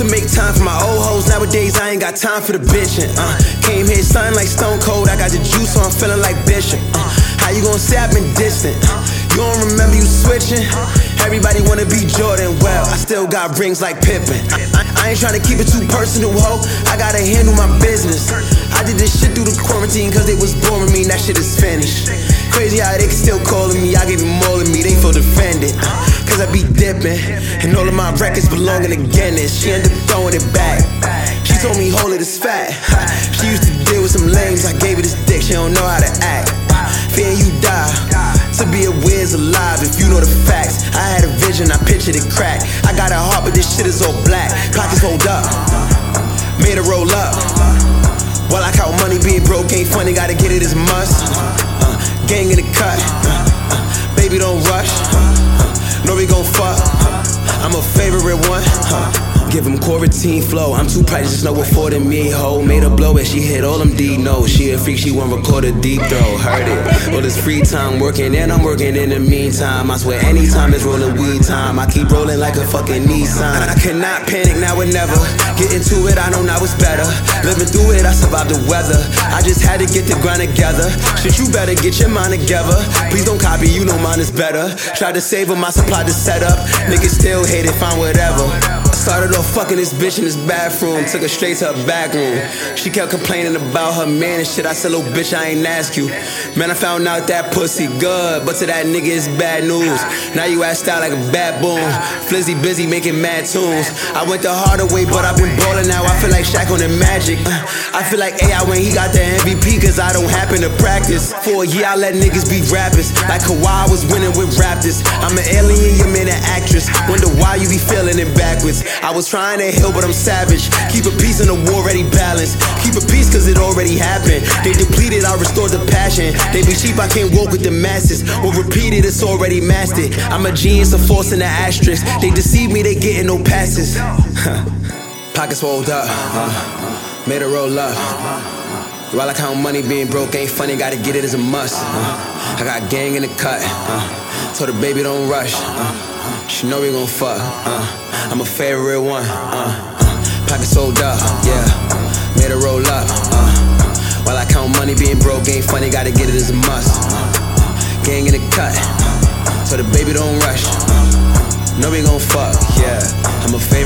to make time for my old hoes. Nowadays, I ain't got time for the bitching. Uh, came here something like Stone Cold. I got the juice, so I'm feeling like Bishop. Uh, how you gonna say I've been distant? Uh, you don't remember you switching? Everybody wanna be Jordan. Well, I still got rings like Pippen. I, I, I ain't tryna keep it too personal, ho. I gotta handle my business. I did this shit through the quarantine cause it was boring me. That shit is finished. Crazy how they still calling me. I them all of me. They feel defended. Cause I be dipping. And all of my records belonging to Guinness. She ended up throwing it back. She told me, hold it, it's fat. She used to deal with some lames. I gave her this dick. She don't know how to act. Fearing you die. To be a whiz alive, if you know the facts. I had a vision, I pictured it crack. I got a heart, but this shit is all black. Pockets hold up, made it roll up. While I count money, being broke ain't funny, gotta get it as must. Uh, gang in the cut, uh, uh, baby don't rush. Know we gon' fuck. I'm a favorite one. Give him quarantine flow. I'm too precious, no affording me, ho. Made her blow it, she hit all them D notes. She a freak, she won't record a deep throw. Heard it. All this free time working, and I'm working in the meantime. I swear, anytime it's rolling weed time. I keep rolling like a fucking Nissan. I cannot panic now or never. Get into it, I know now it's better. Living through it, I survived the weather. I just had to get the grind together. Shit, you better get your mind together. Please don't copy, you know mine is better. Tried to save on my supply to set up. Niggas still hate it, find whatever. Started off fucking this bitch in this bathroom, took her straight to her back room. She kept complaining about her man and shit. I said, little bitch, I ain't ask you. Man, I found out that pussy good, but to that nigga it's bad news. Now you ass out like a baboon. Flizzy busy making mad tunes. I went the harder way, but I've been ballin' now. I feel like Shaq on the Magic. Uh, I feel like AI when he got the MVP, cause I don't happen to practice. For a year, I let niggas be rappers. Like Kawhi was winning with Raptors. I'm an alien, you're an actress. Wonder why you be feeling it backwards. I was trying to heal, but I'm savage. Keep a peace in the war already balanced. Keep a peace cause it already happened. They depleted, I restored the passion. They be cheap, I can't walk with the masses. Or repeat it, it's already mastered. I'm a genius, a force in the asterisk. They deceive me, they getting no passes. Pockets rolled up, uh, made it roll up. While I count money, being broke ain't funny, gotta get it as a must. Uh, I got gang in the cut, uh, told the baby don't rush. Uh, she know we gon' fuck. Uh, I'm a favorite one. Uh, uh, pockets sold up, yeah. Made it roll up. Uh, while I count money, being broke ain't funny, gotta get it as a must. Uh, gang in the cut, told the baby don't rush. Uh, know we gon' fuck, yeah. I'm a favorite